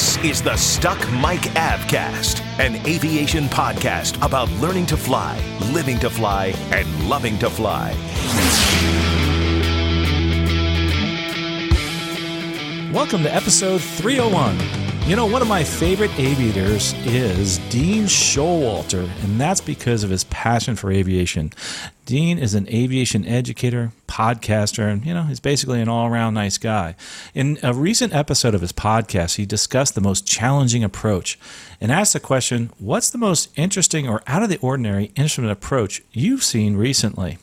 This is the Stuck Mic Avcast, an aviation podcast about learning to fly, living to fly, and loving to fly. Welcome to episode 301. You know, one of my favorite aviators is Dean Showalter, and that's because of his passion for aviation. Dean is an aviation educator, podcaster, and you know, he's basically an all-around nice guy. In a recent episode of his podcast, he discussed the most challenging approach and asked the question, "What's the most interesting or out of the ordinary instrument approach you've seen recently?"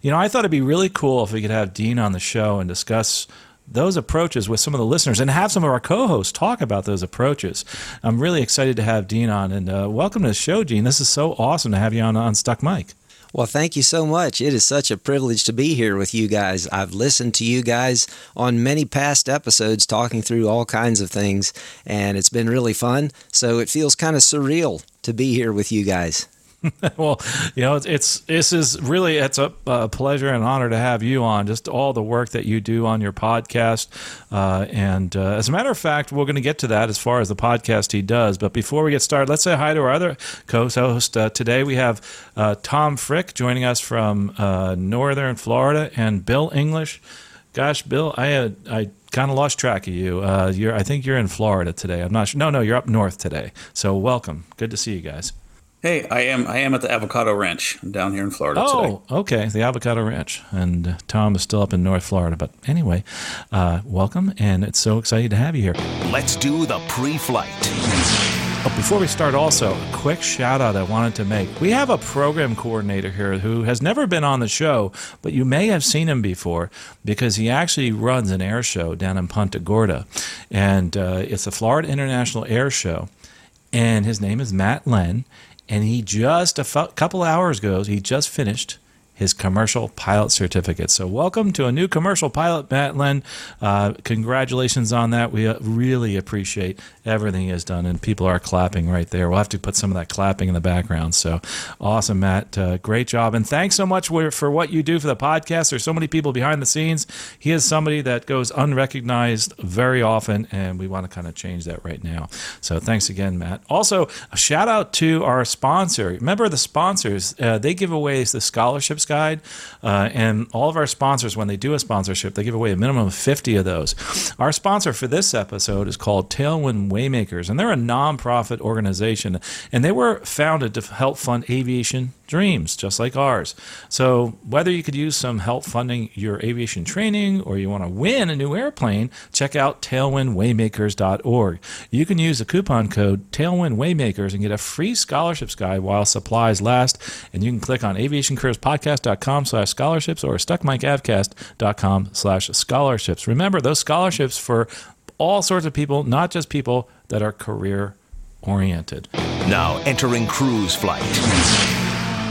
You know, I thought it'd be really cool if we could have Dean on the show and discuss those approaches with some of the listeners and have some of our co-hosts talk about those approaches. I'm really excited to have Dean on and uh, welcome to the show, Dean. This is so awesome to have you on on Stuck Mic. Well, thank you so much. It is such a privilege to be here with you guys. I've listened to you guys on many past episodes talking through all kinds of things, and it's been really fun. So it feels kind of surreal to be here with you guys. well, you know, it's, it's this is really it's a, a, pleasure and honor to have you on. Just all the work that you do on your podcast, uh, and uh, as a matter of fact, we're going to get to that as far as the podcast he does. But before we get started, let's say hi to our other co-host. Uh, today we have uh, Tom Frick joining us from uh, Northern Florida, and Bill English. Gosh, Bill, I had I kind of lost track of you. Uh, you're I think you're in Florida today. I'm not sure. No, no, you're up north today. So welcome. Good to see you guys. Hey, I am I am at the Avocado Ranch down here in Florida oh, today. okay, the Avocado Ranch, and uh, Tom is still up in North Florida. But anyway, uh, welcome, and it's so exciting to have you here. Let's do the pre-flight. Oh, before we start, also a quick shout out I wanted to make. We have a program coordinator here who has never been on the show, but you may have seen him before because he actually runs an air show down in Punta Gorda, and uh, it's the Florida International Air Show. And his name is Matt Len, and he just a f- couple hours ago he just finished his commercial pilot certificate. So, welcome to a new commercial pilot, Matt Len. Uh, congratulations on that. We uh, really appreciate everything he has done, and people are clapping right there. We'll have to put some of that clapping in the background. So, awesome, Matt. Uh, great job. And thanks so much for what you do for the podcast. There's so many people behind the scenes. He is somebody that goes unrecognized very often, and we want to kind of change that right now. So, thanks again, Matt. Also, a shout out to our sponsor. Remember the sponsors, uh, they give away the scholarships guide. Uh, and all of our sponsors, when they do a sponsorship, they give away a minimum of 50 of those. Our sponsor for this episode is called Tailwind Waymakers, and they're a nonprofit organization. And they were founded to help fund aviation dreams, just like ours. So, whether you could use some help funding your aviation training or you want to win a new airplane, check out tailwindwaymakers.org. You can use the coupon code tailwindwaymakers and get a free scholarships guide while supplies last. And you can click on aviationcareerspodcast.com slash scholarships or stuckmicavcast.com slash scholarships. Remember, those scholarships for all sorts of people, not just people that are career oriented. Now entering cruise flight.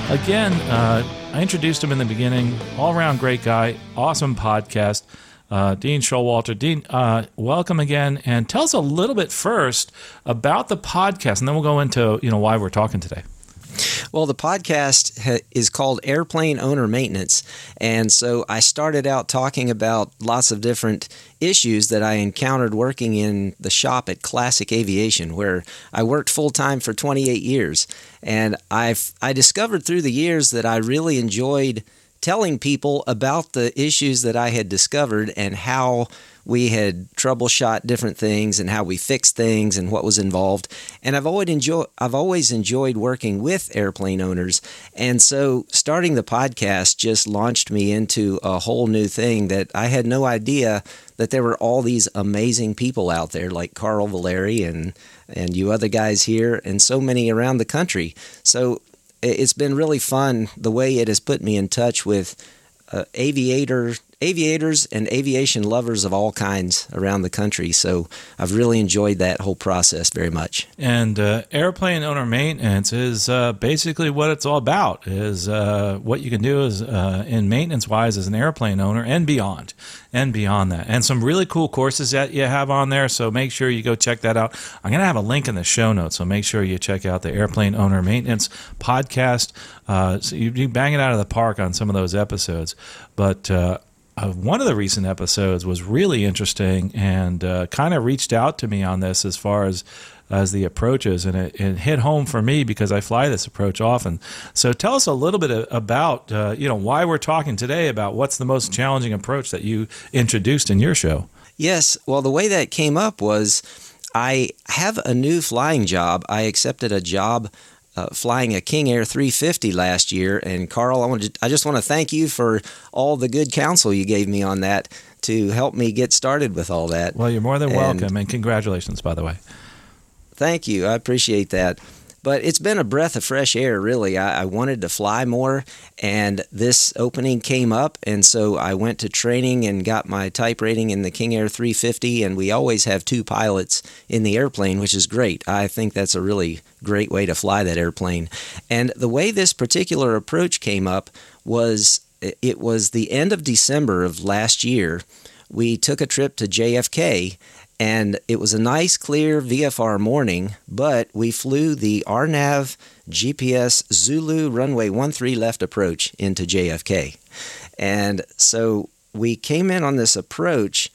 Again, uh, I introduced him in the beginning. All around great guy, awesome podcast. Uh, Dean Showalter. Dean, uh, welcome again, and tell us a little bit first about the podcast, and then we'll go into you know why we're talking today. Well, the podcast ha- is called Airplane Owner Maintenance. And so I started out talking about lots of different issues that I encountered working in the shop at Classic Aviation, where I worked full time for 28 years. And I've, I discovered through the years that I really enjoyed telling people about the issues that I had discovered and how we had troubleshot different things and how we fixed things and what was involved. And I've always enjoyed I've always enjoyed working with airplane owners. And so starting the podcast just launched me into a whole new thing that I had no idea that there were all these amazing people out there like Carl Valeri and and you other guys here and so many around the country. So it's been really fun the way it has put me in touch with uh, aviator aviators and aviation lovers of all kinds around the country. So I've really enjoyed that whole process very much. And uh, airplane owner maintenance is uh, basically what it's all about. Is uh, what you can do is uh, in maintenance wise as an airplane owner and beyond, and beyond that, and some really cool courses that you have on there. So make sure you go check that out. I'm going to have a link in the show notes, so make sure you check out the airplane owner maintenance podcast. Uh, so you, you bang it out of the park on some of those episodes, but uh, one of the recent episodes was really interesting and uh, kind of reached out to me on this as far as as the approaches and it, it, hit home for me because I fly this approach often. So tell us a little bit about uh, you know why we're talking today about what's the most challenging approach that you introduced in your show. Yes, well the way that came up was I have a new flying job. I accepted a job uh, flying a King Air 350 last year. And Carl, I wanted to, I just want to thank you for all the good counsel you gave me on that to help me get started with all that. Well, you're more than and welcome, and congratulations, by the way. Thank you. I appreciate that. But it's been a breath of fresh air, really. I, I, wanted to fly more, and this opening came up, and so I went to training and got my type rating in the King Air 350. And we always have two pilots in the airplane, which is great. I think that's a really great way to fly that airplane. And the way this particular approach came up was it was the end of December of last year. We took a trip to JFK and it was a nice, clear VFR morning, but we flew the RNAV GPS Zulu runway 13 left approach into JFK. And so we came in on this approach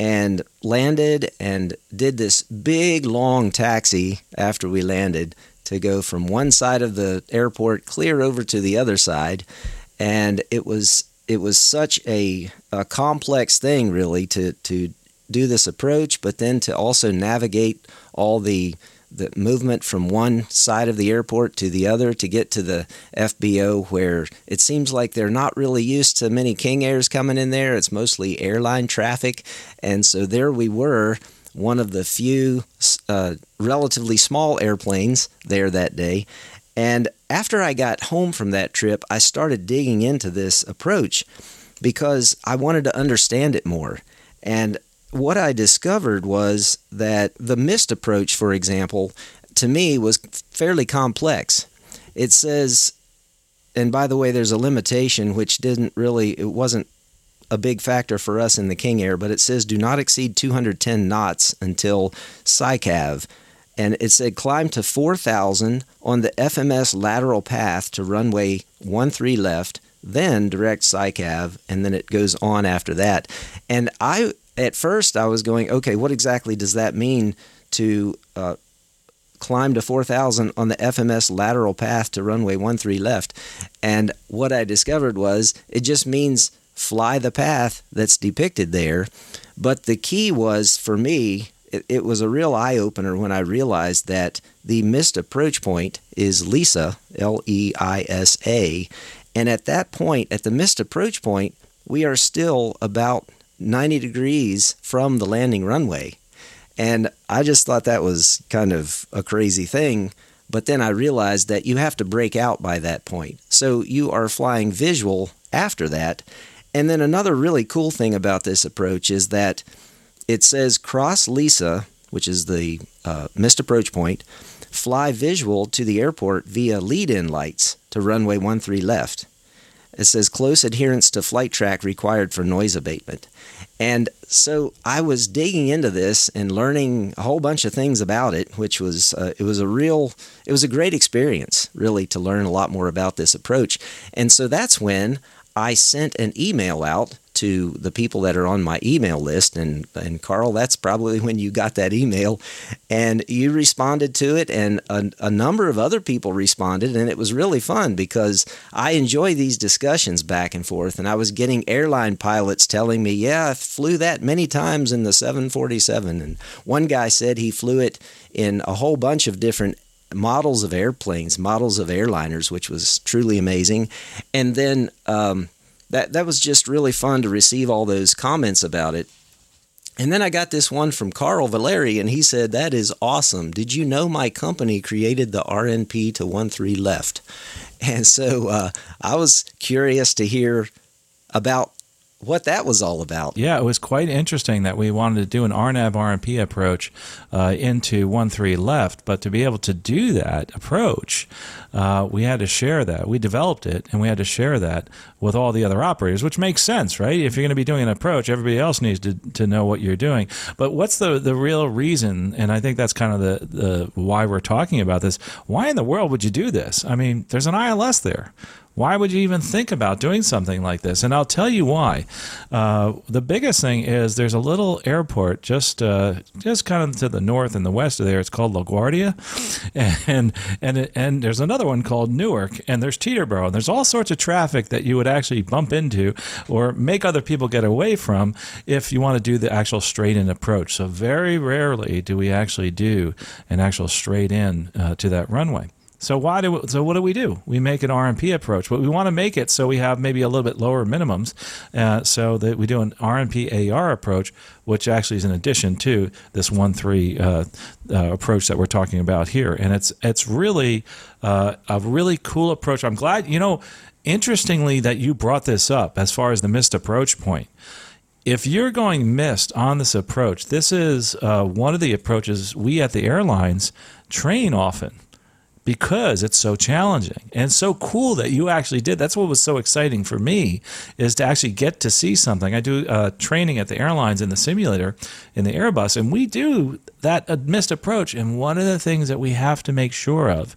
and landed and did this big, long taxi after we landed to go from one side of the airport clear over to the other side. And it was it was such a, a complex thing really to to do this approach, but then to also navigate all the the movement from one side of the airport to the other to get to the FBO, where it seems like they're not really used to many King Airs coming in there. It's mostly airline traffic. And so there we were, one of the few uh, relatively small airplanes there that day. And after I got home from that trip, I started digging into this approach because I wanted to understand it more. And what I discovered was that the missed approach, for example, to me was fairly complex. It says, and by the way, there's a limitation which didn't really, it wasn't a big factor for us in the King Air, but it says do not exceed 210 knots until SICAV. And it said climb to 4,000 on the FMS lateral path to runway 13 left, then direct SICAV, and then it goes on after that. And I at first I was going, okay, what exactly does that mean to uh, climb to 4,000 on the FMS lateral path to runway 13 left? And what I discovered was it just means fly the path that's depicted there. But the key was for me, it, it was a real eye opener when I realized that the missed approach point is Leisa, L E I S A. And at that point, at the missed approach point, we are still about 90 degrees from the landing runway. And I just thought that was kind of a crazy thing. But then I realized that you have to break out by that point. So you are flying visual after that. And then another really cool thing about this approach is that it says cross Leisa, which is the uh, missed approach point, fly visual to the airport via lead in lights to runway 13 left. It says close adherence to flight track required for noise abatement. And so I was digging into this and learning a whole bunch of things about it, which was uh, it was a real it was a great experience really to learn a lot more about this approach. And so that's when I sent an email out to the people that are on my email list. And, and Carl, that's probably when you got that email. And you responded to it, and a, a number of other people responded. And it was really fun because I enjoy these discussions back and forth. And I was getting airline pilots telling me, yeah, I flew that many times in the 747. And one guy said he flew it in a whole bunch of different models of airplanes, models of airliners, which was truly amazing. And then um, that that was just really fun to receive all those comments about it. And then I got this one from Carl Valeri, and he said, That is awesome. Did you know my company created the RNP to 13 left? And so uh, I was curious to hear about what that was all about. Yeah, it was quite interesting that we wanted to do an RNAV RNP approach uh, into 1 3 left, but to be able to do that approach, uh, we had to share that. We developed it and we had to share that with all the other operators, which makes sense, right? If you're going to be doing an approach, everybody else needs to, to know what you're doing. But what's the, the real reason? And I think that's kind of the, the why we're talking about this. Why in the world would you do this? I mean, there's an ILS there. Why would you even think about doing something like this? And I'll tell you why. Uh, the biggest thing is there's a little airport just uh, just kind of to the north and the west of there. It's called LaGuardia, and and and there's another one called Newark, and there's Teterboro. And there's all sorts of traffic that you would actually bump into or make other people get away from if you want to do the actual straight in approach. So very rarely do we actually do an actual straight in uh, to that runway. So why do so what do we do? We make an RNP approach, but we want to make it so we have maybe a little bit lower minimums, uh, so that we do an RNP AR approach, which actually is in addition to this one three uh, uh, approach that we're talking about here, and it's it's really uh, a really cool approach. I'm glad you know. Interestingly, that you brought this up as far as the missed approach point if you're going missed on this approach, this is uh, one of the approaches we at the airlines train often because it's so challenging and so cool that you actually did. That's what was so exciting for me is to actually get to see something. I do uh, training at the airlines in the simulator in the Airbus, and we do that missed approach. And one of the things that we have to make sure of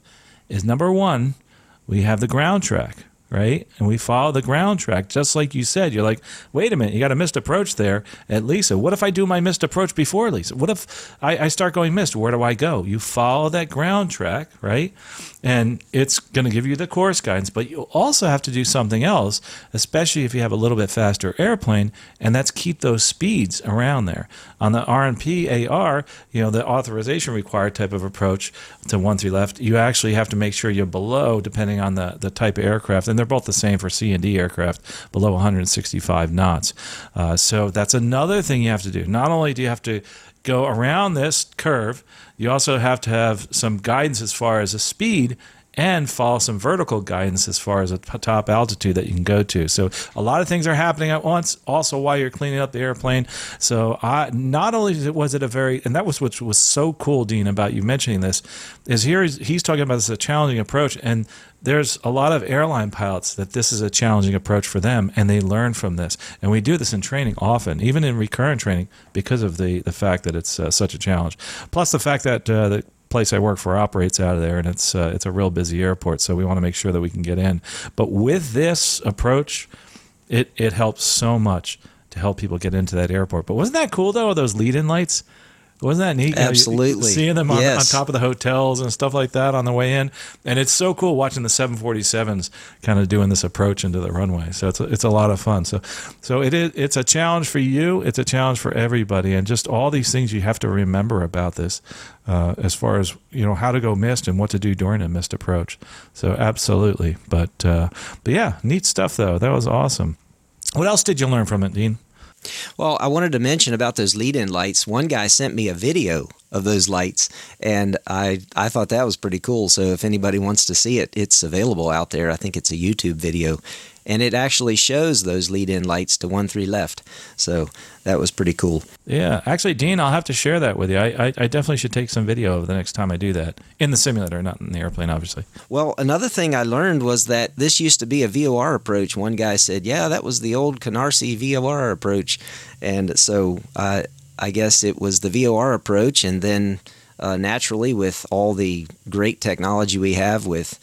is number one, we have the ground track right? And we follow the ground track, just like you said. You're like, wait a minute, you got a missed approach there at Leisa. What if I do my missed approach before Leisa? What if I, I start going missed? Where do I go? You follow that ground track, right? And it's going to give you the course guidance, but you also have to do something else, especially if you have a little bit faster airplane, and that's keep those speeds around there. On the RNP AR, you know, the authorization required type of approach to one three left, you actually have to make sure you're below, depending on the, the type of aircraft, and they're both the same for C and D aircraft, below 165 knots. Uh, so that's another thing you have to do. Not only do you have to go around this curve, you also have to have some guidance as far as the speed and follow some vertical guidance as far as a top altitude that you can go to. So a lot of things are happening at once. Also, while you're cleaning up the airplane. So I not only was it a very and that was what was so cool, Dean, about you mentioning this, is here he's talking about this a challenging approach, and there's a lot of airline pilots that this is a challenging approach for them, and they learn from this. And we do this in training often, even in recurrent training, because of the the fact that it's uh, such a challenge. Plus the fact that uh, the place I work for operates out of there, and it's uh, it's a real busy airport. So we want to make sure that we can get in. But with this approach, it it helps so much to help people get into that airport. But wasn't that cool though? Those lead-in lights. Wasn't that neat? Absolutely. You know, seeing them on, yes. on, top of the hotels and stuff like that on the way in. And it's so cool watching the 747s kind of doing this approach into the runway. So it's a, it's a lot of fun. So so it is it's a challenge for you. It's a challenge for everybody. And just all these things you have to remember about this uh, as far as, you know, how to go missed and what to do during a missed approach. So absolutely. But, uh, but yeah, neat stuff though. That was awesome. What else did you learn from it, Dean? Well, I wanted to mention about those lead in lights. One guy sent me a video of those lights, and I, I thought that was pretty cool. So if anybody wants to see it, it's available out there. I think it's a YouTube video and it actually shows those lead in lights to 1 3 left. So that was pretty cool. Yeah, actually, Dean, I'll have to share that with you. I, I, I, definitely should take some video of the next time I do that in the simulator, not in the airplane, obviously. Well, another thing I learned was that this used to be a VOR approach. One guy said, Yeah, that was the old Canarsie VOR approach. And so uh, I guess it was the VOR approach, and then uh, naturally, with all the great technology we have with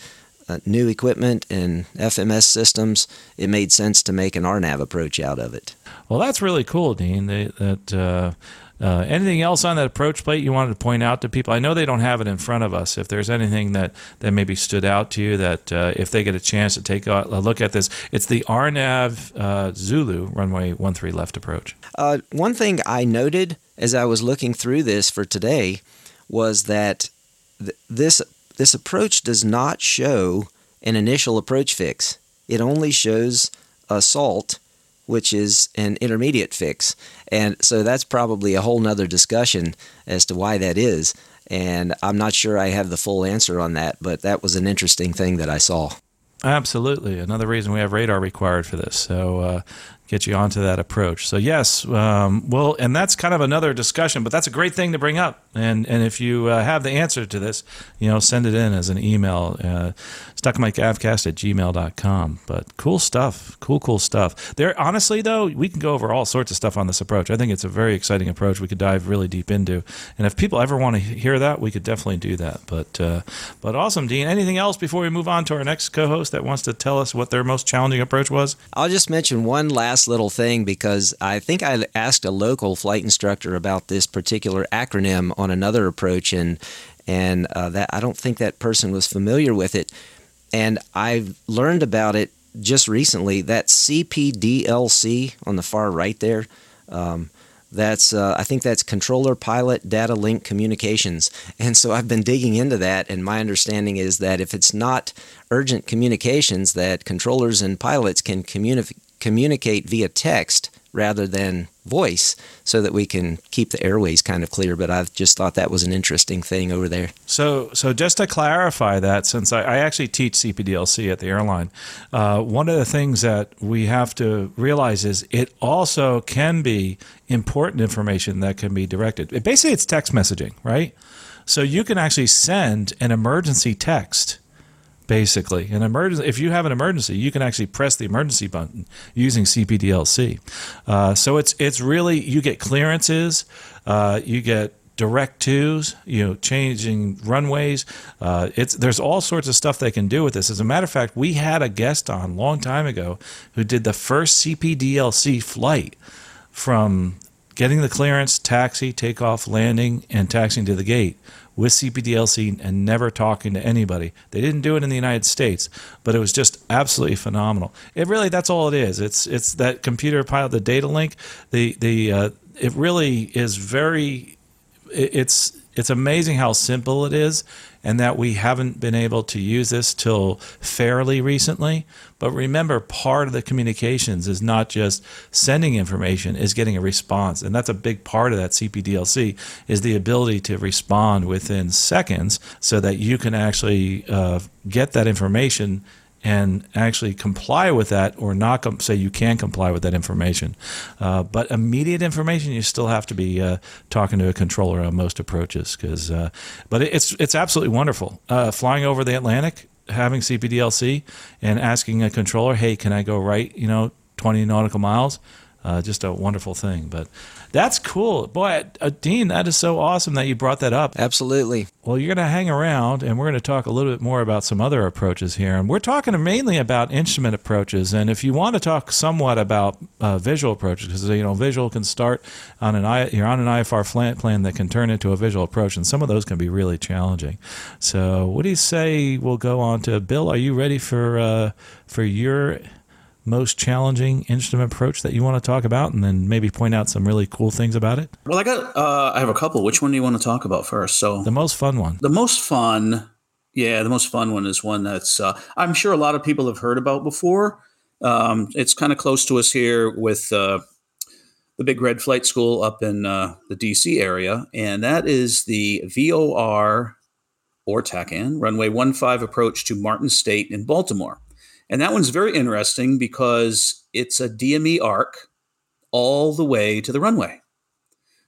uh, new equipment and FMS systems, it made sense to make an RNAV approach out of it. Well, that's really cool, Dean. They, that uh, uh, anything else on that approach plate you wanted to point out to people? I know they don't have it in front of us. If there's anything that, that maybe stood out to you, that uh, if they get a chance to take a, look at this, it's the RNAV uh, Zulu runway 13 left approach. Uh, one thing I noted as I was looking through this for today was that th- this this approach does not show an initial approach fix. It only shows ASALT, which is an intermediate fix. And so that's probably a whole nother discussion as to why that is. And I'm not sure I have the full answer on that, but that was an interesting thing that I saw. Absolutely. Another reason we have radar required for this. So, uh, get you onto that approach. So yes, um, well, and that's kind of another discussion, but that's a great thing to bring up. And and if you uh, have the answer to this, you know, send it in as an email, uh, stuckmicavcast at gmail.com. But cool stuff, cool, cool stuff. There, honestly though, we can go over all sorts of stuff on this approach. I think it's a very exciting approach. We could dive really deep into, and if people ever want to hear that, we could definitely do that. But uh, but awesome, Dean. Anything else before we move on to our next co-host that wants to tell us what their most challenging approach was? I'll just mention one last little thing because I think I asked a local flight instructor about this particular acronym on another approach, and and uh, that I don't think that person was familiar with it, and I've learned about it just recently. That CPDLC on the far right there. Um, that's uh, I think that's controller pilot data link communications. And so I've been digging into that and my understanding is that if it's not urgent communications that controllers and pilots can communi- communicate via text rather than voice so that we can keep the airways kind of clear. But I've just thought that was an interesting thing over there. So, so just to clarify that, since I, I actually teach CPDLC at the airline, uh, one of the things that we have to realize is it also can be important information that can be directed. Basically, it's text messaging, right? So you can actually send an emergency text basically. An emergency if you have an emergency you can actually press the emergency button using cpdlc uh, so it's it's really you get clearances uh, you get direct twos you know changing runways. Uh, it's there's all sorts of stuff they can do with this. As a matter of fact we had a guest on a long time ago who did the first cpdlc flight from getting the clearance taxi takeoff landing and taxiing to the gate with CPDLC and never talking to anybody. They didn't do it in the United States, but it was just absolutely phenomenal. It really that's all it is. It's it's that computer pilot, the data link. The the uh, it really is very. It's it's amazing how simple it is and that we haven't been able to use this till fairly recently. But remember, part of the communications is not just sending information, is getting a response. And that's a big part of that CPDLC is the ability to respond within seconds so that you can actually uh, get that information and actually comply with that or not com- say you can comply with that information. Uh, but immediate information, you still have to be uh, talking to a controller on most approaches. Because, uh, but it's it's absolutely wonderful uh, flying over the Atlantic, having CPDLC, and asking a controller, "Hey, can I go right? You know, 20 nautical miles?" Uh, just a wonderful thing. But that's cool. Boy, uh, Dean, that is so awesome that you brought that up. Absolutely. Well, you're going to hang around and we're going to talk a little bit more about some other approaches here. And we're talking mainly about instrument approaches. And if you want to talk somewhat about uh, visual approaches, because, you know, visual can start on an, I, you're on an IFR plan that can turn into a visual approach. And some of those can be really challenging. So what do you say we'll go on to? Bill, are you ready for, uh, for your most challenging instrument approach that you want to talk about and then maybe point out some really cool things about it? Well, I got uh, I have a couple. Which one do you want to talk about first? So the most fun one. The most fun, yeah, the most fun one is one that's uh, I'm sure a lot of people have heard about before. Um, it's kind of close to us here with uh, the Big Red Flight School up in uh, the DC area, and that is the VOR or TACAN runway 15 approach to Martin State in Baltimore. And that one's very interesting because it's a DME arc all the way to the runway.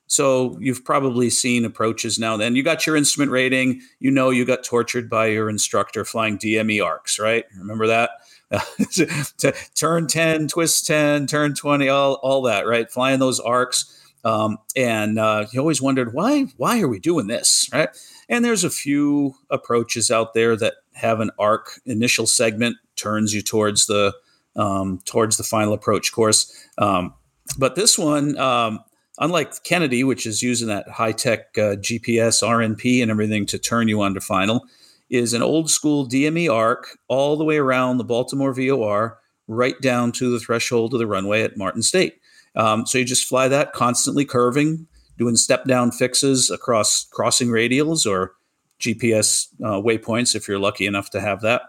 So you've probably seen approaches now then. You got your instrument rating, you know you got tortured by your instructor flying DME arcs, right? Remember that? turn 10, twist 10, turn 20, all, all that, right? Flying those arcs. Um, and uh, you always wondered why why are we doing this, right? And there's a few approaches out there that have an arc initial segment turns you towards the um, towards the final approach course. Um, but this one, um, unlike Kennedy, which is using that high tech uh, GPS RNP and everything to turn you onto final, is an old school DME arc all the way around the Baltimore VOR, right down to the threshold of the runway at Martin State. Um, so you just fly that constantly curving, doing step down fixes across crossing radials or GPS uh, waypoints if you're lucky enough to have that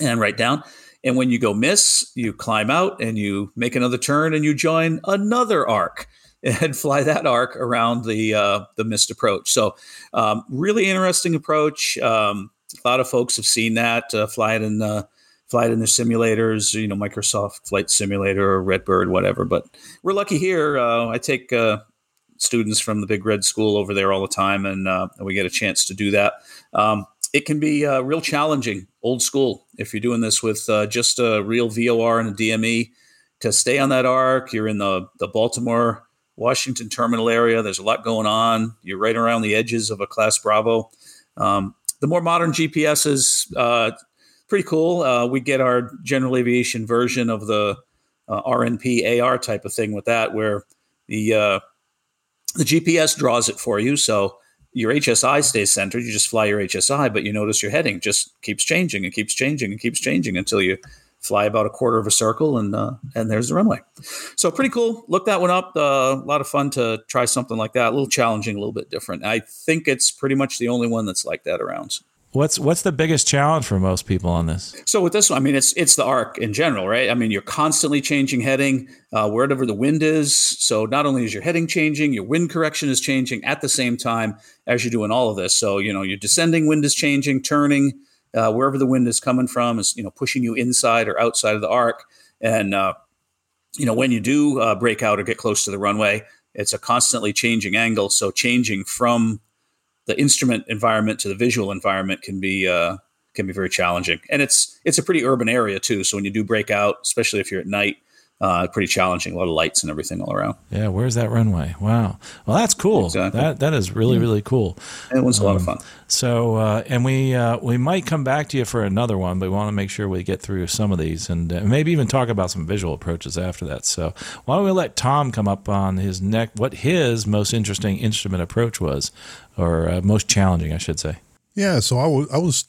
and write down. And when you go miss, you climb out and you make another turn and you join another arc and fly that arc around the uh, the missed approach. So, um, really interesting approach. Um, a lot of folks have seen that uh, fly it in uh, fly it in the simulators, you know, Microsoft Flight Simulator or Redbird, whatever. But we're lucky here. Uh, I take uh, students from the Big Red School over there all the time, and uh, we get a chance to do that. Um, it can be uh, real challenging, old school, if you're doing this with uh, just a real VOR and a DME to stay on that arc. You're in the the Baltimore Washington terminal area. There's a lot going on. You're right around the edges of a Class Bravo. Um, the more modern GPS is uh, pretty cool. Uh, we get our general aviation version of the uh, RNP AR type of thing with that, where the uh, the GPS draws it for you. So your HSI stays centered. You just fly your HSI, but you notice your heading just keeps changing and keeps changing and keeps changing until you fly about a quarter of a circle and uh, and there's the runway. So pretty cool. Look that one up. Uh, a lot of fun to try something like that. A little challenging, a little bit different. I think it's pretty much the only one that's like that around. What's what's the biggest challenge for most people on this? So with this one, I mean, it's it's the arc in general, right? I mean, you're constantly changing heading uh, wherever the wind is. So not only is your heading changing, your wind correction is changing at the same time as you're doing all of this. So you know, your descending wind is changing, turning uh, wherever the wind is coming from is you know pushing you inside or outside of the arc, and uh, you know when you do uh, break out or get close to the runway, it's a constantly changing angle. So changing from the instrument environment to the visual environment can be uh, can be very challenging. And it's it's a pretty urban area too. So when you do break out, especially if you're at night, uh, pretty challenging. A lot of lights and everything all around. Yeah, where's that runway? Wow. Well, that's cool. Exactly. That that is really really cool. It was a lot of um, fun. So, uh, and we uh, we might come back to you for another one, but we want to make sure we get through some of these and uh, maybe even talk about some visual approaches after that. So, why don't we let Tom come up on his neck? What his most interesting instrument approach was, or uh, most challenging, I should say. Yeah. So I was I was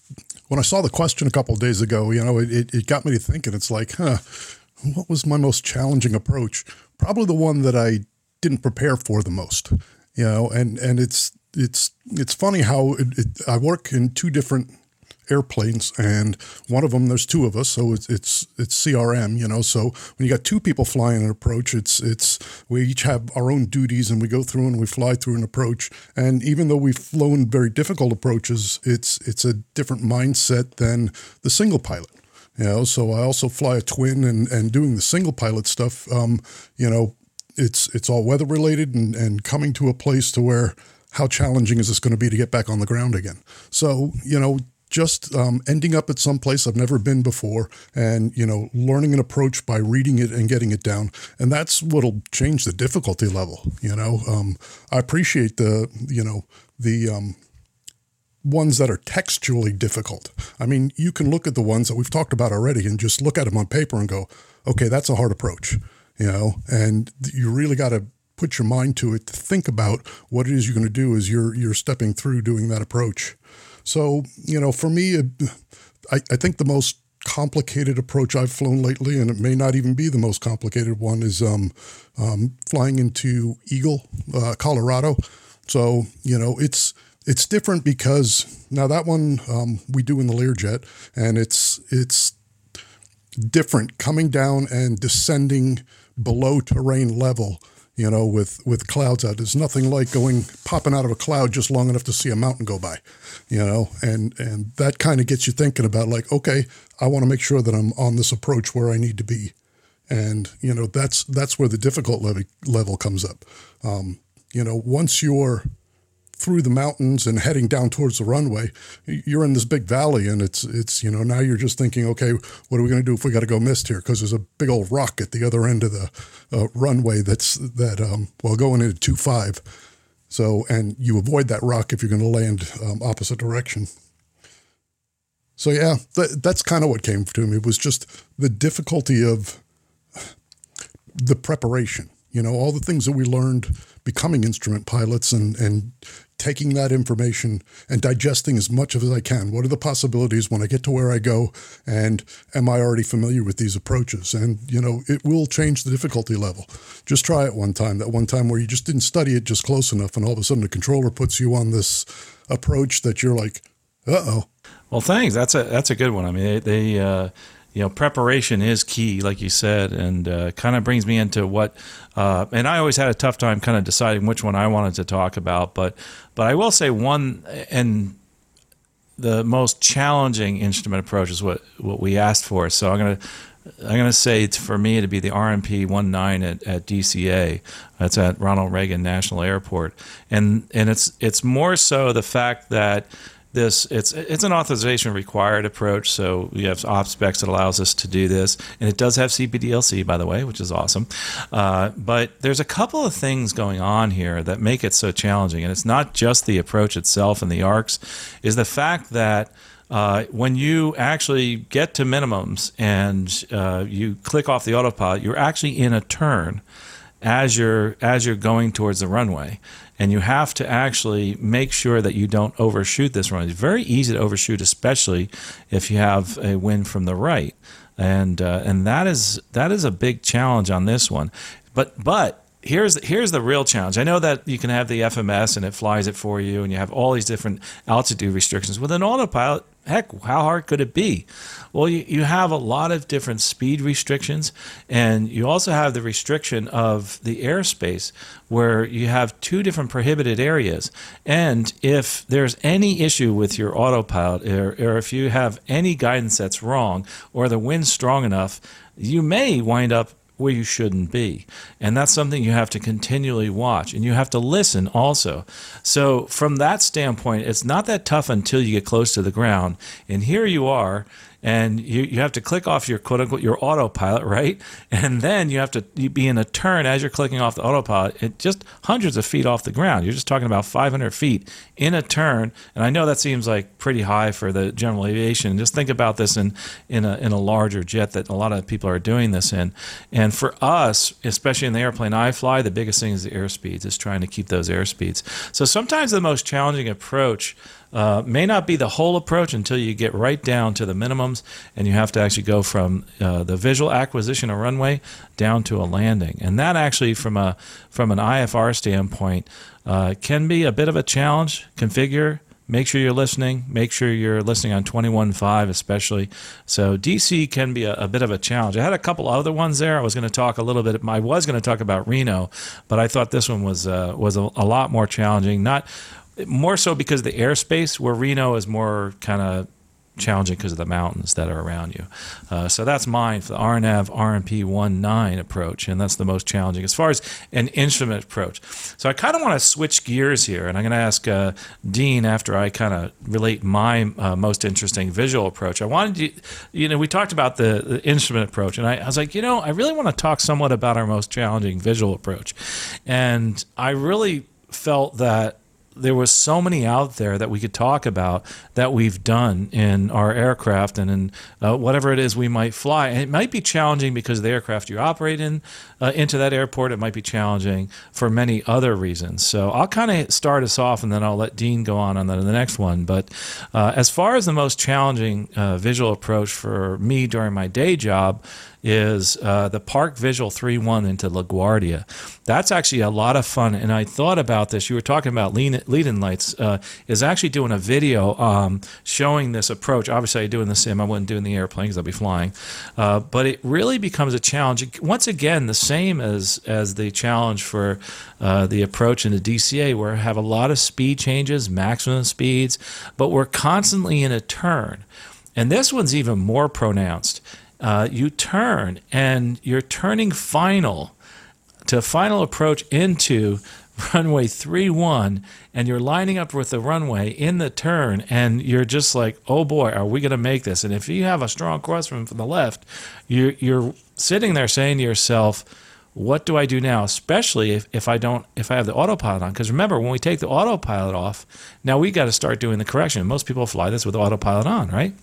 when I saw the question a couple days ago, you know, it, it got me to thinking. It's like, huh what was my most challenging approach? Probably the one that I didn't prepare for the most. You know, and and it's it's it's funny how it, it, I work in two different airplanes, and one of them there's two of us, so it's it's it's CRM. You know, so when you got two people flying an approach, it's it's we each have our own duties, and we go through and we fly through an approach. And even though we've flown very difficult approaches, it's it's a different mindset than the single pilot. You know, so I also fly a twin and, and doing the single pilot stuff, um, you know, it's it's all weather related and, and coming to a place to where how challenging is this going to be to get back on the ground again? So, you know, just um, ending up at some place I've never been before and, you know, learning an approach by reading it and getting it down. And that's what'll change the difficulty level, you know. Um, I appreciate the, you know, the um, ones that are textually difficult. I mean, you can look at the ones that we've talked about already and just look at them on paper and go, okay, that's a hard approach, you know, and you really got to put your mind to it to think about what it is you're going to do as you're you're stepping through doing that approach. So, you know, for me, I, I think the most complicated approach I've flown lately, and it may not even be the most complicated one, is um, um, flying into Eagle, uh, Colorado. So, you know, it's it's different because now that one um, we do in the Learjet, and it's it's different coming down and descending below terrain level. You know, with with clouds out, there's nothing like going popping out of a cloud just long enough to see a mountain go by. You know, and and that kind of gets you thinking about like, okay, I want to make sure that I'm on this approach where I need to be, and you know that's that's where the difficult level level comes up. Um, you know, once you're through the mountains and heading down towards the runway, you're in this big valley, and it's it's you know now you're just thinking, okay, what are we going to do if we got to go missed here? Because there's a big old rock at the other end of the uh, runway that's that um, well going into two five. So and you avoid that rock if you're going to land um, opposite direction. So yeah, that, that's kind of what came to me. It was just the difficulty of the preparation. You know, all the things that we learned becoming instrument pilots and, and taking that information and digesting as much of as I can. What are the possibilities when I get to where I go? And am I already familiar with these approaches? And, you know, it will change the difficulty level. Just try it one time, that one time where you just didn't study it just close enough. And all of a sudden the controller puts you on this approach that you're like, uh oh. Well, thanks. That's a, that's a good one. I mean, they, they uh, you know, preparation is key, like you said, and uh, kind of brings me into what. Uh, and I always had a tough time kind of deciding which one I wanted to talk about, but but I will say one, and the most challenging instrument approach is what, what we asked for. So I'm to I'm to say it's for me to be the RNP 19 at, at DCA. That's at Ronald Reagan National Airport, and and it's it's more so the fact that this it's it's an authorization required approach so we have op specs that allows us to do this. And it does have cpdlc by the way which is awesome. Uh, but there's a couple of things going on here that make it so challenging. And it's not just the approach itself and the arcs. Is the fact that uh, when you actually get to minimums and uh, you click off the autopilot, you're actually in a turn as you're as you're going towards the runway, and you have to actually make sure that you don't overshoot this runway. It's very easy to overshoot, especially if you have a wind from the right, and uh, and that is that is a big challenge on this one. But but here's here's the real challenge. I know that you can have the FMS and it flies it for you, and you have all these different altitude restrictions. With an autopilot, heck, how hard could it be? Well, you, you have a lot of different speed restrictions, and you also have the restriction of the airspace where you have two different prohibited areas. And if there's any issue with your autopilot, or, or if you have any guidance that's wrong, or the wind's strong enough, you may wind up where you shouldn't be. And that's something you have to continually watch and you have to listen also. So, from that standpoint, it's not that tough until you get close to the ground. And here you are and you, you have to click off your quote unquote your autopilot, right? And then you have to be in a turn as you're clicking off the autopilot, it just hundreds of feet off the ground. You're just talking about 500 feet in a turn, and I know that seems like pretty high for the general aviation. Just think about this in in a in a larger jet that a lot of people are doing this in, and for us, especially in the airplane I fly, the biggest thing is the airspeeds. Is trying to keep those airspeeds. So sometimes the most challenging approach uh, may not be the whole approach until you get right down to the minimums and you have to actually go from uh, the visual acquisition of runway down to a landing. And that actually, from a from an IFR standpoint, uh, can be a bit of a challenge. Configure. Make sure you're listening. Make sure you're listening on 21.5 especially. So DC can be a, a, bit of a challenge. I had a couple other ones there. I was going to talk a little bit. I was going to talk about Reno, but I thought this one was uh, was a, a lot more challenging. Not more so because the airspace where Reno is more kind of challenging because of the mountains that are around you. Uh, so that's mine for the RNAV RNP 19 approach, and that's the most challenging as far as an instrument approach. So I kind of want to switch gears here, and I'm going to ask uh, Dean after I kind of relate my uh, most interesting visual approach. I wanted to, you know, we talked about the, the instrument approach, and I, I was like, you know, I really want to talk somewhat about our most challenging visual approach. And I really felt that there was so many out there that we could talk about that we've done in our aircraft and in uh, whatever it is we might fly. And it might be challenging because the aircraft you operate in uh, into that airport. It might be challenging for many other reasons. So I'll kind of start us off, and then I'll let Dean go on on the, the next one. But uh, as far as the most challenging uh, visual approach for me during my day job is uh, the Park Visual 3-1 into LaGuardia. That's actually a lot of fun. And I thought about this. You were talking about lead-in lights. Uh, is actually doing a video um, showing this approach. Obviously, I do in the sim. I wouldn't do in the airplane because I'll be flying. Uh, but it really becomes a challenge. Once again, the same as as the challenge for uh, the approach in the DCA, where I have a lot of speed changes, maximum speeds, but we're constantly in a turn. And this one's even more pronounced. Uh, you turn and you're turning final to final approach into runway 31 and you're lining up with the runway in the turn and you're just like oh boy are we going to make this? And if you have a strong crosswind from the left you're, you're sitting there saying to yourself what do i do now? Especially if, if i don't if i have the autopilot on. Because remember when we take the autopilot off now we got to start doing the correction. Most people fly this with autopilot on right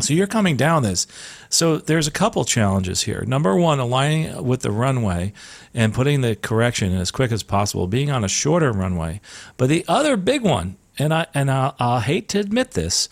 so you're coming down this. So there's a couple challenges here. Number one, aligning with the runway and putting the correction as quick as possible, being on a shorter runway. But the other big one, and I and I'll, I'll hate to admit this,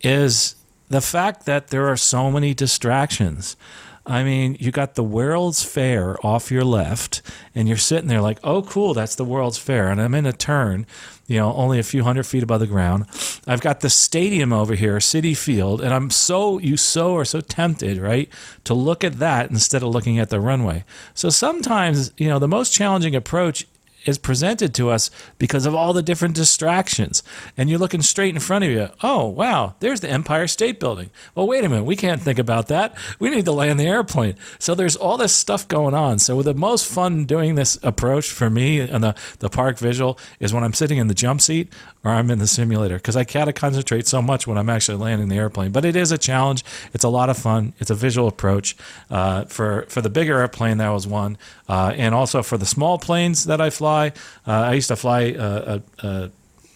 is the fact that there are so many distractions. I mean, you got the World's Fair off your left, and you're sitting there like, oh, cool, that's the World's Fair. And I'm in a turn, you know, only a few hundred feet above the ground. I've got the stadium over here, Citi Field, and I'm so, you so are so tempted, right, to look at that instead of looking at the runway. So sometimes, you know, the most challenging approach is presented to us because of all the different distractions. And you're looking straight in front of you. Oh, wow, there's the Empire State Building. Well, wait a minute, we can't think about that. We need to land the airplane. So there's all this stuff going on. So the most fun doing this approach for me and the, the park visual is when I'm sitting in the jump seat or I'm in the simulator because I gotta concentrate so much when I'm actually landing the airplane. But it is a challenge. It's a lot of fun. It's a visual approach. Uh, for for the bigger airplane, that was one, uh, and also for the small planes that I fly. Uh, I used to fly a, a,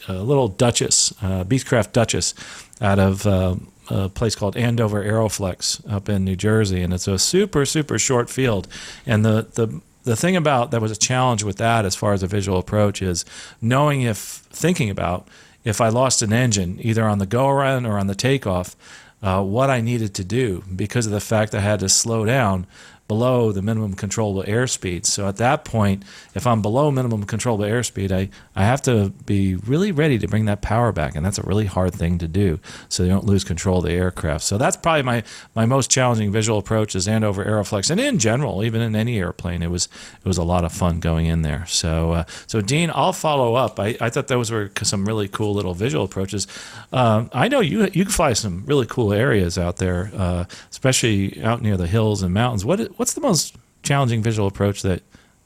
a little Duchess, uh, Beechcraft Duchess, out of. Uh, a place called Andover Aeroflex up in New Jersey, and it's a super super short field. And the the the thing about that was a challenge with that as far as a visual approach is knowing if thinking about if I lost an engine either on the go around or on the takeoff, uh, what I needed to do because of the fact I had to slow down below the minimum controllable airspeed. So at that point, if I'm below minimum controllable airspeed, I, I have to be really ready to bring that power back. And that's a really hard thing to do so you don't lose control of the aircraft. So that's probably my, my most challenging visual approach is Andover Aeroflex. And in general, even in any airplane, it was it was a lot of fun going in there. So uh, so Dean, I'll follow up. I, I thought those were some really cool little visual approaches. Um, I know you you can fly some really cool areas out there, uh, especially out near the hills and mountains. What what's the most challenging visual approach that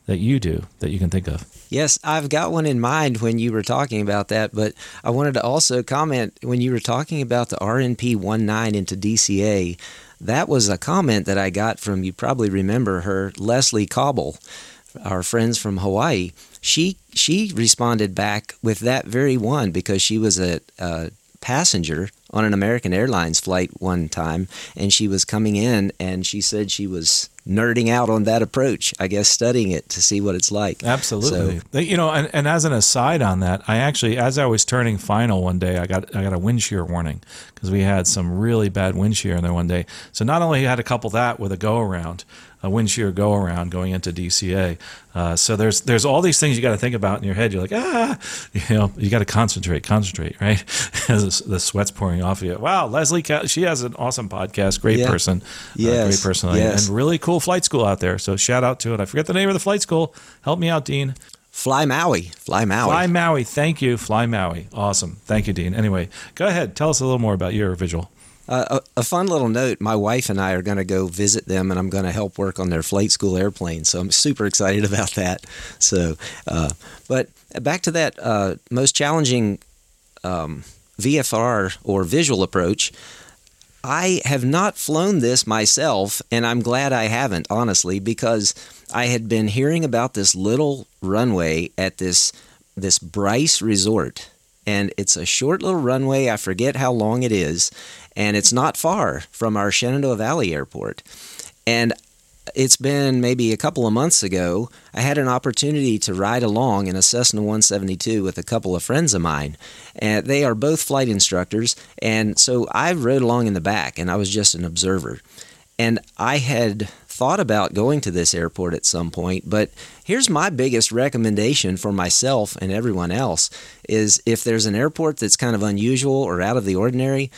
that you do that you can think of? Yes, I've got one in mind when you were talking about that, but I wanted to also comment when you were talking about the RNP 19 into DCA. That was a comment that I got from, you probably remember her, Leslie Cobble, our friends from Hawaii. She she responded back with that very one because she was a, a passenger on an American Airlines flight one time, and she was coming in, and she said she was nerding out on that approach. I guess studying it to see what it's like. Absolutely. So, you know, and, and as an aside on that, I actually, as I was turning final one day, I got I got a wind shear warning because we had some really bad wind shear in there one day. So not only had to couple that with a go around, a wind shear go around going into DCA. Uh, so there's there's all these things you got to think about in your head. You're like ah, you know, you got to concentrate, concentrate, right? The sweat's pouring off of you. Wow, Leslie, she has an awesome podcast. Great yeah. person, yes. Uh, great person, yes. and really cool flight school out there. So shout out to it. I forget the name of the flight school. Help me out, Dean. Fly Maui. Fly Maui. Fly Maui. Thank you. Fly Maui. Awesome. Thank you, Dean. Anyway, go ahead. Tell us a little more about your visual. Uh, a, a, fun little note my wife and I are going to go visit them and I'm going to help work on their flight school airplane. So I'm super excited about that. So, uh, but back to that uh, most challenging um, VFR or visual approach. I have not flown this myself, and I'm glad I haven't, honestly, because I had been hearing about this little runway at this this Bryce Resort and it's a short little runway. I forget how long it is, and it's not far from our Shenandoah Valley Airport. And it's been maybe a couple of months ago. I had an opportunity to ride along in a Cessna 172 with a couple of friends of mine. And they are both flight instructors. And so I rode along in the back and I was just an observer. And I had thought about going to this airport at some point, but here's my biggest recommendation for myself and everyone else is if there's an airport that's kind of unusual or out of the ordinary,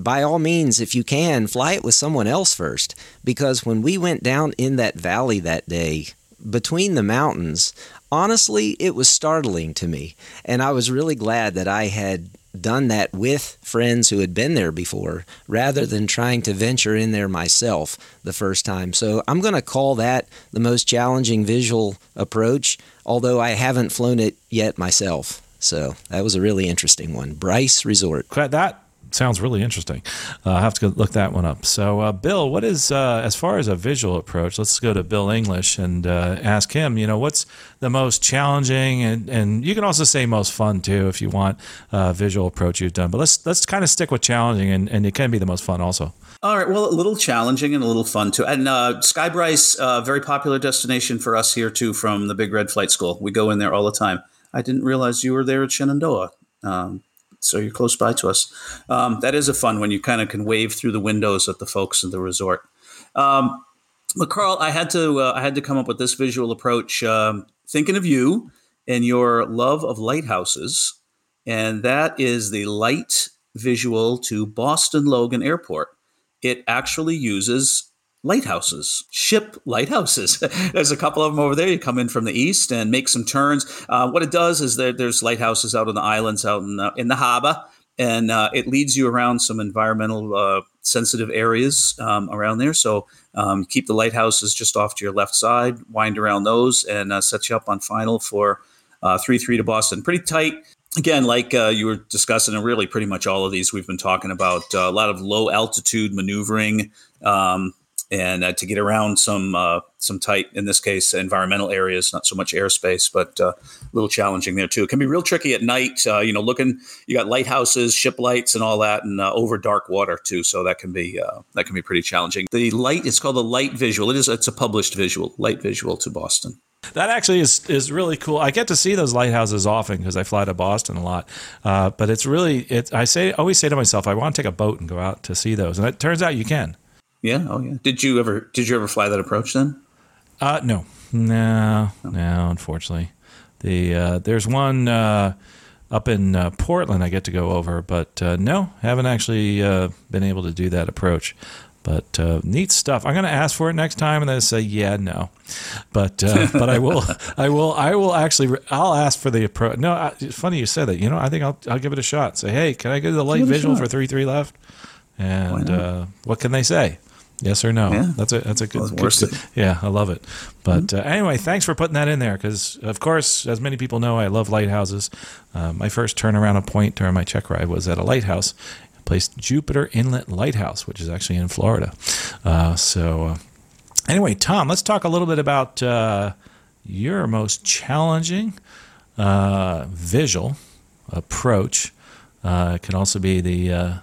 by all means, if you can, fly it with someone else first. Because when we went down in that valley that day, between the mountains, honestly, it was startling to me. And I was really glad that I had done that with friends who had been there before rather than trying to venture in there myself the first time. So I'm going to call that the most challenging visual approach, although I haven't flown it yet myself. So that was a really interesting one. Bryce Resort. That sounds really interesting. Uh, I have to look that one up. So, uh, Bill, what is uh, as far as a visual approach? Let's go to Bill English and uh, ask him. You know, what's the most challenging, and, and you can also say most fun too if you want uh, visual approach you've done. But let's let's kind of stick with challenging, and, and it can be the most fun also. All right. Well, a little challenging and a little fun too. And uh, Sky Bryce, uh, very popular destination for us here too, from the Big Red Flight School. We go in there all the time. I didn't realize you were there at Shenandoah. Um, so you're close by to us. Um, that is a fun one. You kind of can wave through the windows at the folks in the resort. Um, but Carl, I had to uh, I had to come up with this visual approach, um, thinking of you and your love of lighthouses, and that is the light visual to Boston Logan Airport. It actually uses lighthouses, ship lighthouses. there's a couple of them over there. You come in from the east and make some turns. Uh, what it does is that there's lighthouses out on the islands, out in the, in the harbor, and uh, it leads you around some environmental uh, sensitive areas um, around there. So um, keep the lighthouses just off to your left side, wind around those, and uh, set you up on final for uh, three three to Boston. Pretty tight. Again, like uh, you were discussing, and really pretty much all of these we've been talking about a lot of low altitude maneuvering. Um, and uh, to get around some uh, some tight, in this case, environmental areas, not so much airspace, but uh, a little challenging there too. It can be real tricky at night. Uh, you know, looking you got lighthouses, ship lights, and all that, and uh, over dark water too. So that can be that can be pretty challenging. The light it's called the light visual. It is it's a published visual, light visual to Boston. That actually is is really cool. I get to see those lighthouses often because I fly to Boston a lot. Uh, but it's really it. I say always say to myself, I want to take a boat and go out to see those, and it turns out you can. Yeah. Oh, yeah. Did you ever did you ever fly that approach then? Uh, no, no, no. Unfortunately, the uh, there's one uh, up in uh, Portland I get to go over, but uh, no, haven't actually uh, been able to do that approach. But uh, neat stuff. I'm going to ask for it next time, and then say, "Yeah, no," but uh, but I will, I will, I will actually, I'll ask for the approach. No, I, it's funny you said that. You know, I think I'll, I'll give it a shot. Say, hey, can I go to the light visual for three three left? And uh, what can they say? Yes or no? Yeah. That's a that's a good, Well, good- good- yeah. I love it. But uh, anyway, thanks for putting that in there because, of course, as many people know, I love lighthouses. Uh, my first turnaround a point during my check ride was at a lighthouse, a place Jupiter Inlet Lighthouse, which is actually in Florida. Uh, so, uh, anyway, Tom, let's talk a little bit about uh, your most challenging uh, visual approach. Uh, it can also be the uh,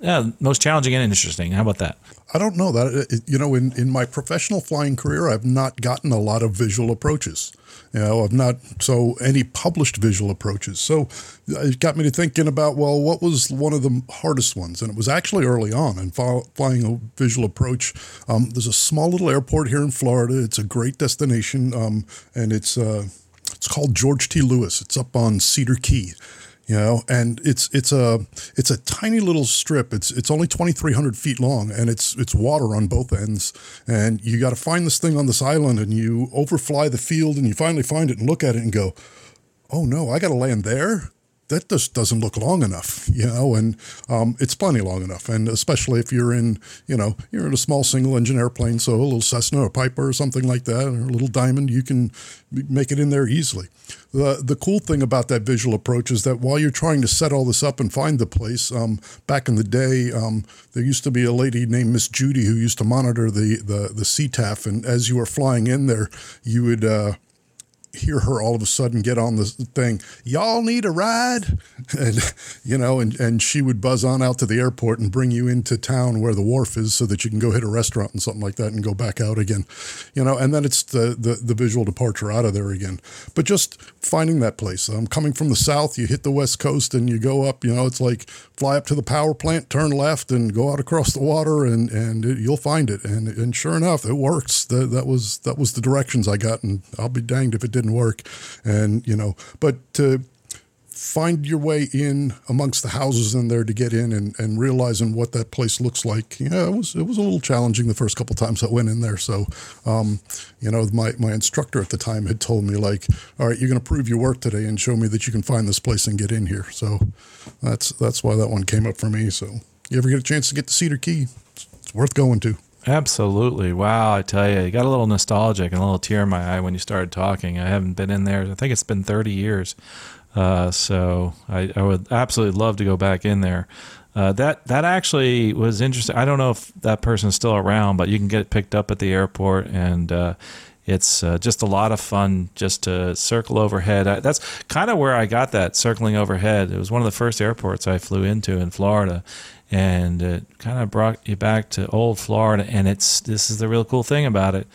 yeah, most challenging and interesting. How about that? I don't know that you know in in my professional flying career I've not gotten a lot of visual approaches. You know, I've not so any published visual approaches. So it got me to thinking about well, what was one of the hardest ones? And it was actually early on in flying a visual approach. Um, there's a small little airport here in Florida. It's a great destination, um, and it's uh, it's called George T. Lewis. It's up on Cedar Key you know and it's it's a it's a tiny little strip. It's it's only 2300 feet long and it's it's water on both ends. And you got to find this thing on this island and you overfly the field and you finally find it and look at it and go oh no i got to land there that just doesn't look long enough, you know, and um, it's plenty long enough. And especially if you're in, you know, you're in a small single engine airplane, so a little Cessna or Piper or something like that, or a little Diamond, you can make it in there easily. The the cool thing about that visual approach is that while you're trying to set all this up and find the place, um, back in the day, um, there used to be a lady named Miss Judy who used to monitor the the the CTAF, and as you were flying in there, you would. Uh, hear her all of a sudden get on the thing, y'all need a ride? And, you know, and, and she would buzz on out to the airport and bring you into town where the wharf is so that you can go hit a restaurant and something like that and go back out again, you know, and then it's the, the, the visual departure out of there again. But just finding that place. I'm coming from the south, you hit the west coast and you go up, you know, it's like fly up to the power plant, turn left and go out across the water and, and it, you'll find it. And, and sure enough, it works. That, that was, that was the directions I got and I'll be danged if it didn't work. And, you know, but to find your way in amongst the houses in there to get in and, and realizing what that place looks like. Yeah, it was, it was a little challenging the first couple times I went in there. So, um, you know, my, my instructor at the time had told me like, all right, you're going to prove your work today and show me that you can find this place and get in here. So that's, that's why that one came up for me. So you ever get a chance to get to Cedar Key, it's, it's worth going to. Absolutely. Wow. I tell you, you got a little nostalgic and a little tear in my eye when you started talking. I haven't been in there. I think it's been 30 years. Uh, so I, I would absolutely love to go back in there. Uh, that that actually was interesting. I don't know if that person's still around, but you can get it picked up at the airport, and uh, it's uh, just a lot of fun just to circle overhead. I, that's kind of where I got that circling overhead. It was one of the first airports I flew into in Florida, and it kind of brought you back to old Florida. And it's this is the real cool thing about it.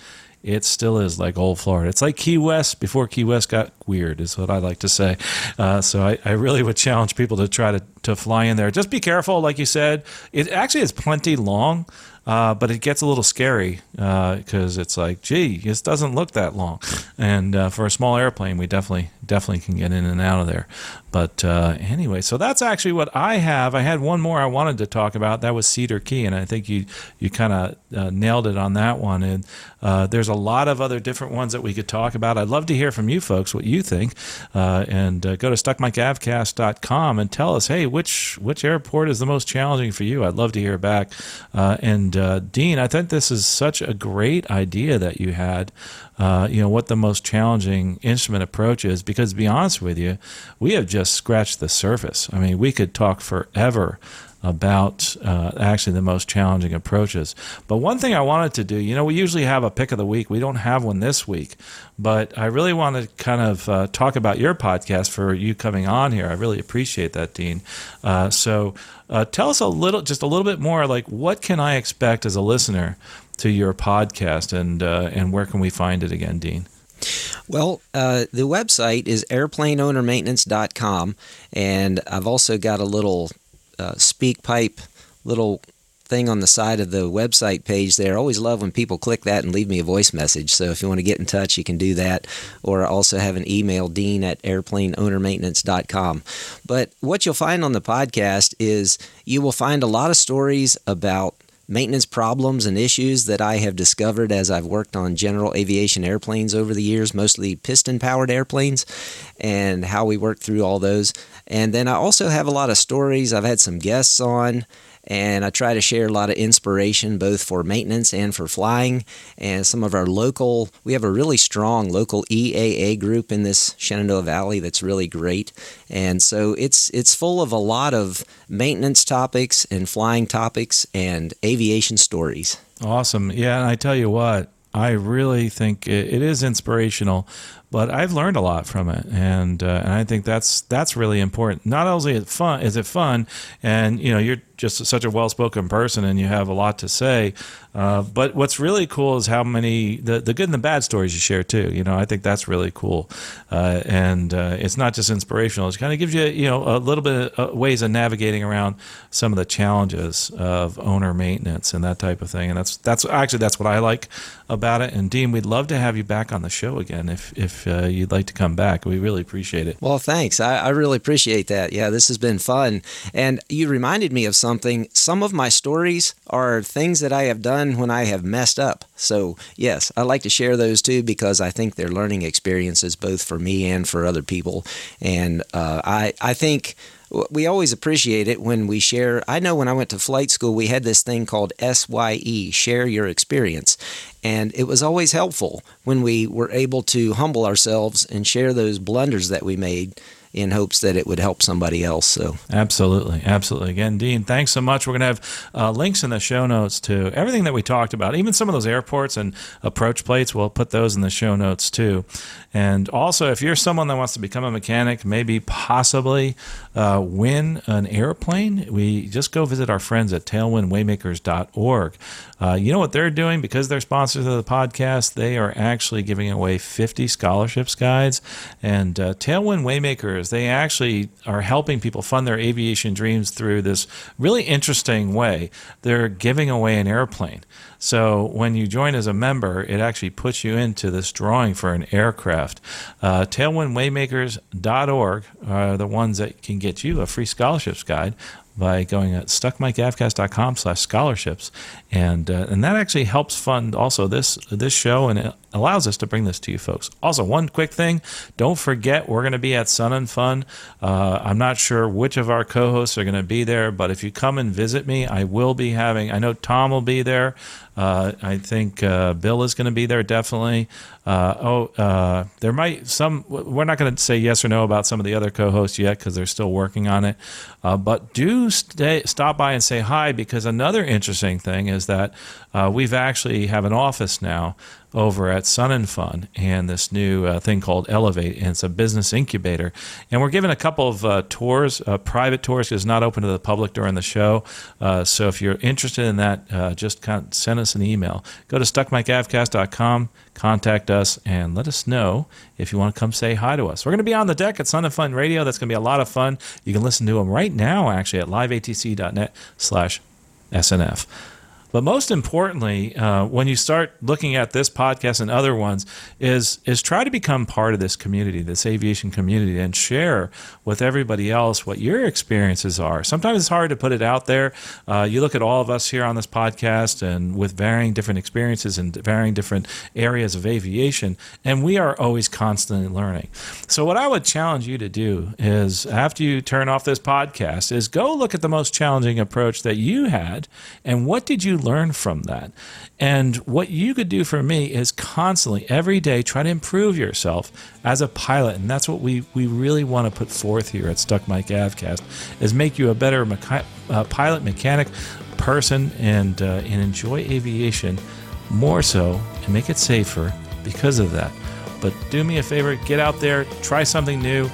It still is like old Florida. It's like Key West before Key West got weird, is what I like to say. Uh, so I, I really would challenge people to try to to fly in there. Just be careful, like you said. It actually is plenty long. Uh, but it gets a little scary because uh, it's like, gee, this doesn't look that long. And uh, for a small airplane, we definitely definitely can get in and out of there. But uh, anyway, so that's actually what I have. I had one more I wanted to talk about. That was Cedar Key, and I think you you kind of uh, nailed it on that one. And uh, there's a lot of other different ones that we could talk about. I'd love to hear from you folks what you think. and go to stuckmicavcast.com and tell us, hey, which which airport is the most challenging for you? I'd love to hear back. and uh, Dean, I think this is such a great idea that you had. Uh, you know what the most challenging instrument approach is, because to be honest with you, we have just scratched the surface. I mean, we could talk forever about uh, actually the most challenging approaches. But one thing I wanted to do, you know, we usually have a pick of the week. We don't have one this week, but I really want to kind of uh, talk about your podcast for you coming on here. I really appreciate that, Dean. Uh, so uh, tell us a little, just a little bit more, like what can I expect as a listener to your podcast, and uh, and where can we find it again, Dean? Well, uh, the website is airplaneownermaintenance.com, and I've also got a little uh, SpeakPipe little thing on the side of the website page there. I always love when people click that and leave me a voice message. So if you want to get in touch, you can do that. Or I also have an email, dean at airplaneownermaintenance.com. But what you'll find on the podcast is you will find a lot of stories about maintenance problems and issues that I have discovered as I've worked on general aviation airplanes over the years, mostly piston powered airplanes, and how we work through all those. And then I also have a lot of stories. I've had some guests on, and I try to share a lot of inspiration both for maintenance and for flying. And some of our local, we have a really strong local EAA group in this Shenandoah Valley that's really great. And so it's it's full of a lot of maintenance topics and flying topics and aviation stories. Awesome. Yeah, and I tell you what, I really think it, it is inspirational but I've learned a lot from it, and uh, and I think that's that's really important. Not only is it fun, is it fun, and you know you're just such a well-spoken person and you have a lot to say. Uh, but what's really cool is how many the, the good and the bad stories you share too. You know, I think that's really cool, uh, and uh, it's not just inspirational. It kind of gives you you know a little bit of uh, ways of navigating around some of the challenges of owner maintenance and that type of thing. And that's that's actually that's what I like about it. And Dean, we'd love to have you back on the show again if if uh, you'd like to come back. We really appreciate it. Well, thanks. I, I really appreciate that. Yeah, this has been fun, and you reminded me of something something. Some of my stories are things that I have done when I have messed up. So, yes, I like to share those too because I think they're learning experiences both for me and for other people. And uh, I, I think we always appreciate it when we share. I know when I went to flight school, we had this thing called SYE, share your experience. And it was always helpful when we were able to humble ourselves and share those blunders that we made in hopes that it would help somebody else. So absolutely, absolutely. Again, Dean, thanks so much. We're going to have uh, links in the show notes to everything that we talked about, even some of those airports and approach plates. We'll put those in the show notes too. And also, if you're someone that wants to become a mechanic, maybe possibly uh, win an airplane, we just go visit our friends at tailwindwaymakers.org. Uh, you know what they're doing because they're sponsors of the podcast? They are actually giving away 50 scholarships guides. And uh, Tailwind Waymakers, they actually are helping people fund their aviation dreams through this really interesting way. They're giving away an airplane. So when you join as a member, it actually puts you into this drawing for an aircraft. Uh, TailwindWaymakers.org are the ones that can get you a free scholarships guide by going at stuckmicavcast.com slash scholarships. And uh, and that actually helps fund also this this show and it allows us to bring this to you folks. Also one quick thing. Don't forget we're going to be at sun and fun. Uh, i'm not sure which of our co-hosts are going to be there but if you come and visit me i will be having i know tom will be there uh, I think uh, Bill is going to be there definitely. Uh, oh, uh, there might some. We're not going to say yes or no about some of the other co-hosts yet because they're still working on it. Uh, but do stay, stop by and say hi because another interesting thing is that we've actually have an office now over at Sun and Fun and this new uh, thing called Elevate, and it's a business incubator. And we're giving a couple of uh, tours, uh, private tours, because it's not open to the public during the show. Uh, so if you're interested in that, uh, just kind of send us an email. Go to stuckmicavcast.com, contact us, and let us know if you want to come say hi to us. We're going to be on the deck at Sun and Fun Radio. That's going to be a lot of fun. You can listen to them right now, actually, at liveatc.net slash SNF. But most importantly, uh, when you start looking at this podcast and other ones, is is try to become part of this community, this aviation community, and share with everybody else what your experiences are. Sometimes it's hard to put it out there. Uh, you look at all of us here on this podcast, and with varying different experiences and varying different areas of aviation, and we are always constantly learning. So, what I would challenge you to do is, after you turn off this podcast, is go look at the most challenging approach that you had, and what did you learn from that? And what you could do for me is constantly, every day, try to improve yourself as a pilot. And that's what we, we really want to put forth here at Stuck Mic Avcast, is make you a better mecha- uh, pilot, mechanic, person, and, uh, and enjoy aviation more so and make it safer because of that. But do me a favor, get out there, try something new,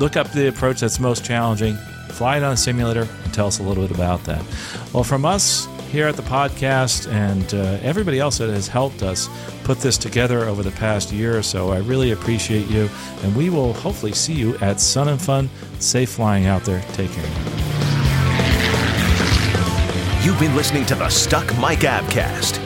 look up the approach that's most challenging, fly it on a simulator, and tell us a little bit about that. Well, from us, here at the podcast and uh, everybody else that has helped us put this together over the past year or so. I really appreciate you, and we will hopefully see you at Sun and Fun. Safe flying out there. Take care. You've been listening to the Stuck Mic Avcast.